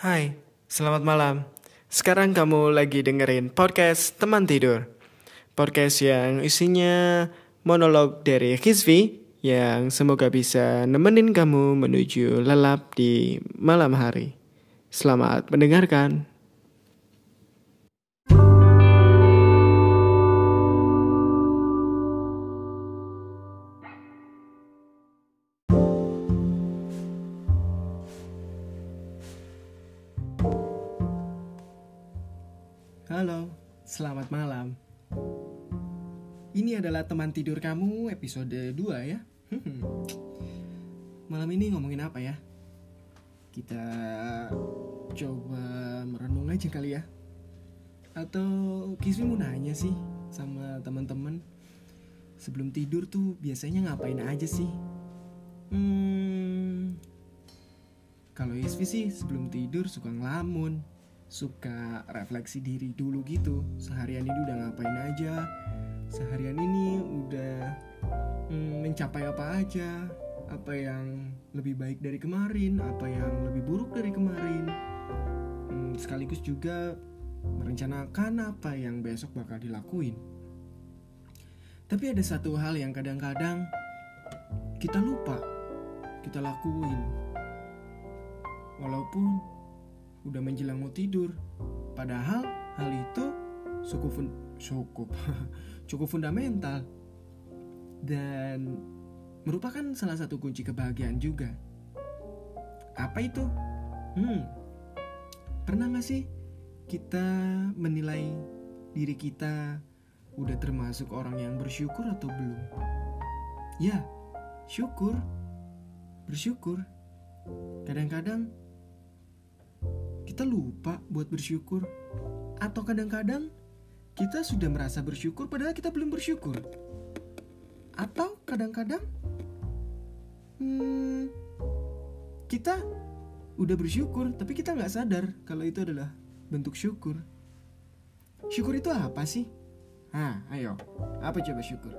Hai, selamat malam. Sekarang kamu lagi dengerin podcast Teman Tidur. Podcast yang isinya monolog dari Hizvi yang semoga bisa nemenin kamu menuju lelap di malam hari. Selamat mendengarkan. Halo, selamat malam. Ini adalah teman tidur kamu episode 2 ya. malam ini ngomongin apa ya? Kita coba merenung aja kali ya. Atau Kismi mau nanya sih sama teman-teman sebelum tidur tuh biasanya ngapain aja sih? Hmm, kalau Isvi sih sebelum tidur suka ngelamun suka refleksi diri dulu gitu. Seharian ini udah ngapain aja? Seharian ini udah hmm, mencapai apa aja? Apa yang lebih baik dari kemarin? Apa yang lebih buruk dari kemarin? Hmm, sekaligus juga merencanakan apa yang besok bakal dilakuin. Tapi ada satu hal yang kadang-kadang kita lupa kita lakuin. Walaupun udah menjelang mau tidur. Padahal hal itu cukup fun cukup cukup fundamental dan merupakan salah satu kunci kebahagiaan juga. Apa itu? Hmm, pernah gak sih kita menilai diri kita udah termasuk orang yang bersyukur atau belum? Ya, syukur, bersyukur. Kadang-kadang kita lupa buat bersyukur. Atau kadang-kadang kita sudah merasa bersyukur padahal kita belum bersyukur. Atau kadang-kadang hmm, kita udah bersyukur tapi kita nggak sadar kalau itu adalah bentuk syukur. Syukur itu apa sih? Hah, ayo, apa coba syukur?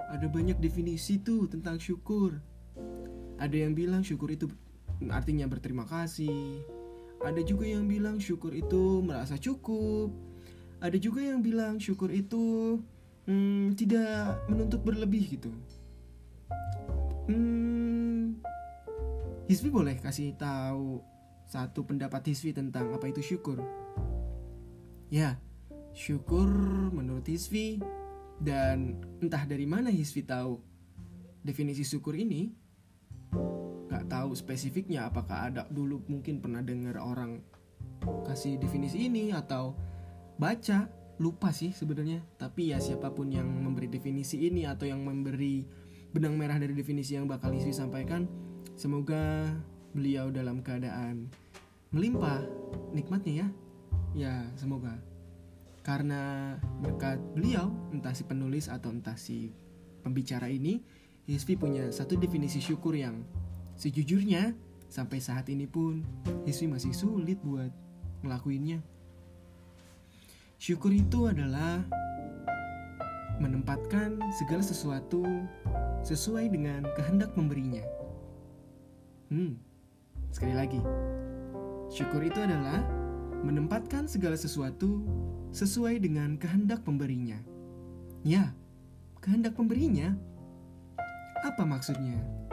Ada banyak definisi tuh tentang syukur. Ada yang bilang syukur itu artinya berterima kasih, ada juga yang bilang syukur itu merasa cukup. Ada juga yang bilang syukur itu hmm, tidak menuntut berlebih gitu. Hmm, Hisvi boleh kasih tahu satu pendapat Hisvi tentang apa itu syukur? Ya, syukur menurut Hisvi dan entah dari mana Hisvi tahu definisi syukur ini tahu spesifiknya apakah ada dulu mungkin pernah dengar orang kasih definisi ini atau baca lupa sih sebenarnya. Tapi ya siapa pun yang memberi definisi ini atau yang memberi benang merah dari definisi yang bakal isi sampaikan semoga beliau dalam keadaan melimpah nikmatnya ya. Ya semoga. Karena berkat beliau entah si penulis atau entah si pembicara ini Hisvi punya satu definisi syukur yang Sejujurnya, sampai saat ini pun Hiswi masih sulit buat ngelakuinnya. Syukur itu adalah menempatkan segala sesuatu sesuai dengan kehendak memberinya. Hmm, sekali lagi. Syukur itu adalah menempatkan segala sesuatu sesuai dengan kehendak pemberinya. Ya, kehendak pemberinya. Apa maksudnya?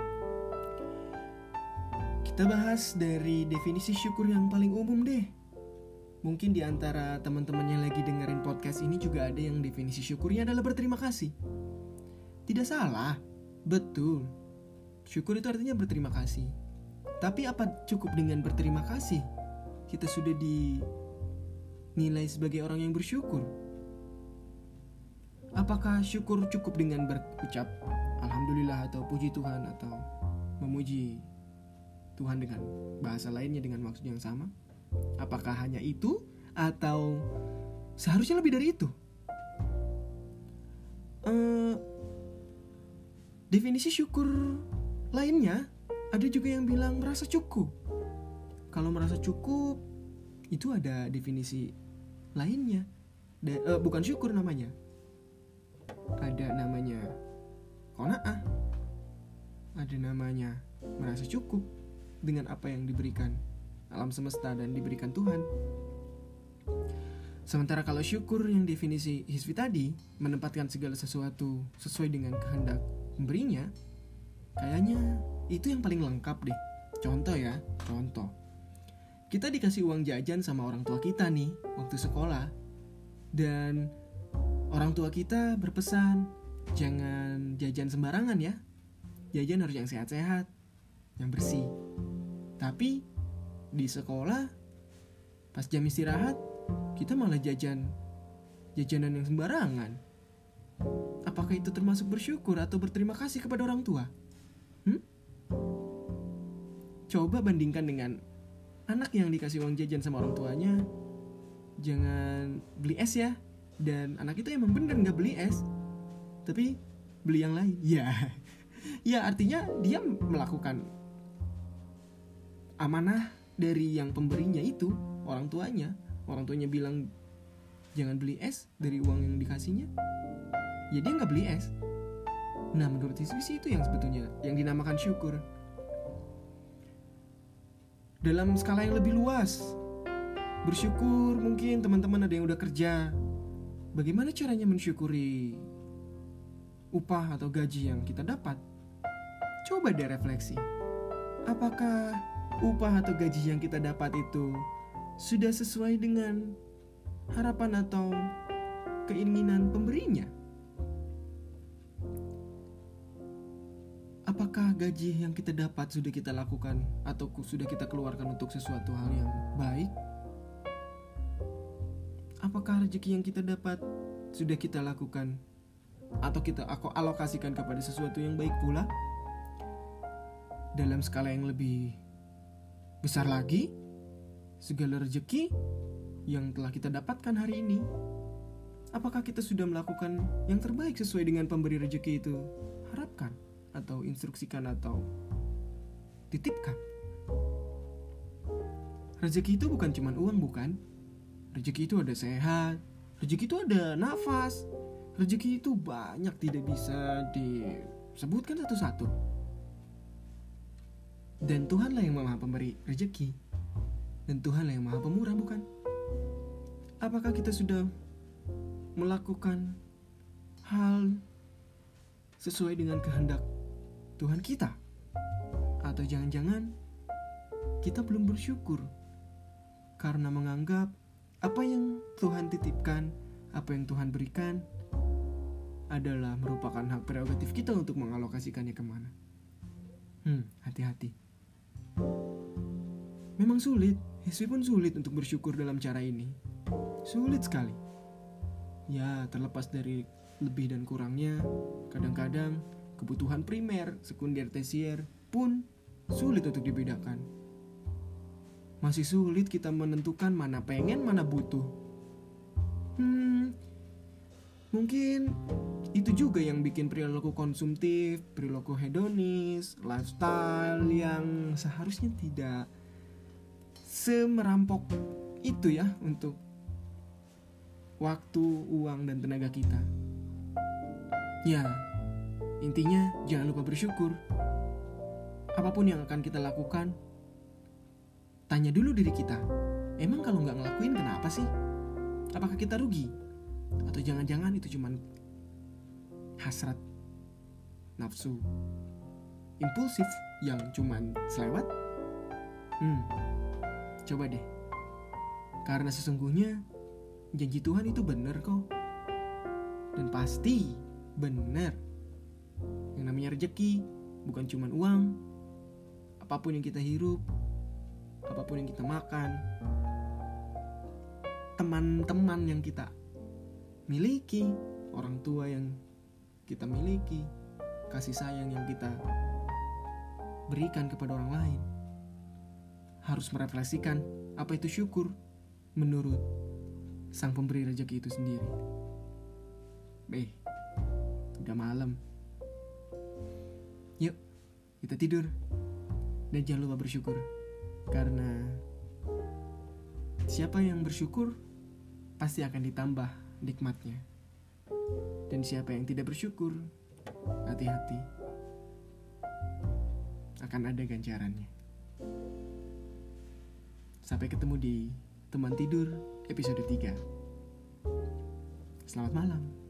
Kita bahas dari definisi syukur yang paling umum deh. Mungkin di antara teman-teman yang lagi dengerin podcast ini juga ada yang definisi syukurnya adalah berterima kasih. Tidak salah, betul. Syukur itu artinya berterima kasih. Tapi apa cukup dengan berterima kasih? Kita sudah dinilai sebagai orang yang bersyukur. Apakah syukur cukup dengan berucap Alhamdulillah atau puji Tuhan atau memuji Tuhan dengan bahasa lainnya dengan maksud yang sama? Apakah hanya itu atau seharusnya lebih dari itu? Uh, definisi syukur lainnya ada juga yang bilang merasa cukup. Kalau merasa cukup itu ada definisi lainnya. Da, uh, bukan syukur namanya. Ada namanya kona'ah. Ada namanya merasa cukup dengan apa yang diberikan. alam semesta dan diberikan Tuhan. Sementara kalau syukur yang definisi Hiswi tadi menempatkan segala sesuatu sesuai dengan kehendak pemberinya, kayaknya itu yang paling lengkap deh. Contoh ya, contoh. Kita dikasih uang jajan sama orang tua kita nih waktu sekolah. Dan orang tua kita berpesan, jangan jajan sembarangan ya. Jajan harus yang sehat-sehat, yang bersih. Tapi di sekolah pas jam istirahat kita malah jajan jajanan yang sembarangan. Apakah itu termasuk bersyukur atau berterima kasih kepada orang tua? Hmm? Coba bandingkan dengan anak yang dikasih uang jajan sama orang tuanya. Jangan beli es ya. Dan anak itu emang bener nggak beli es, tapi beli yang lain. Ya, ya artinya dia melakukan amanah dari yang pemberinya itu orang tuanya. Orang tuanya bilang jangan beli es dari uang yang dikasihnya. Ya dia nggak beli es. Nah menurut sih itu yang sebetulnya yang dinamakan syukur. Dalam skala yang lebih luas bersyukur mungkin teman-teman ada yang udah kerja. Bagaimana caranya mensyukuri upah atau gaji yang kita dapat? Coba deh refleksi. Apakah upah atau gaji yang kita dapat itu sudah sesuai dengan harapan atau keinginan pemberinya? Apakah gaji yang kita dapat sudah kita lakukan atau sudah kita keluarkan untuk sesuatu hal yang baik? Apakah rezeki yang kita dapat sudah kita lakukan atau kita aku alokasikan kepada sesuatu yang baik pula? Dalam skala yang lebih besar lagi, segala rezeki yang telah kita dapatkan hari ini, apakah kita sudah melakukan yang terbaik sesuai dengan pemberi rezeki itu harapkan atau instruksikan atau titipkan? Rezeki itu bukan cuma uang, bukan? Rezeki itu ada sehat, rezeki itu ada nafas, rezeki itu banyak tidak bisa disebutkan satu-satu. Dan Tuhanlah yang maha pemberi rezeki. Dan Tuhanlah yang maha pemurah, bukan? Apakah kita sudah melakukan hal sesuai dengan kehendak Tuhan kita? Atau jangan-jangan kita belum bersyukur karena menganggap apa yang Tuhan titipkan, apa yang Tuhan berikan adalah merupakan hak prerogatif kita untuk mengalokasikannya ke mana. Hmm, hati-hati. Memang sulit, Hiswi pun sulit untuk bersyukur dalam cara ini. Sulit sekali. Ya, terlepas dari lebih dan kurangnya, kadang-kadang kebutuhan primer, sekunder, tersier pun sulit untuk dibedakan. Masih sulit kita menentukan mana pengen, mana butuh. Hmm, mungkin itu juga yang bikin perilaku konsumtif, perilaku hedonis, lifestyle yang seharusnya tidak semerampok itu ya untuk waktu, uang, dan tenaga kita. Ya, intinya jangan lupa bersyukur. Apa pun yang akan kita lakukan, tanya dulu diri kita, emang kalau nggak ngelakuin kenapa sih? Apakah kita rugi? Atau jangan-jangan itu cuman hasrat, nafsu, impulsif yang cuman selewat? Hmm, coba deh. Karena sesungguhnya janji Tuhan itu benar kok. Dan pasti benar. Yang namanya rezeki bukan cuman uang. Apa pun yang kita hirup, apa pun yang kita makan, teman-teman yang kita miliki, orang tua yang kita miliki, kasih sayang yang kita berikan kepada orang lain, harus merefleksikan apa itu syukur menurut sang pemberi rezeki itu sendiri. B, udah malam. Yuk, kita tidur. Dan jangan lupa bersyukur. Karena siapa yang bersyukur pasti akan ditambah nikmatnya. Dan siapa yang tidak bersyukur, hati-hati. Akan ada ganjarannya. Sampai ketemu di teman tidur episode 3. Selamat malam.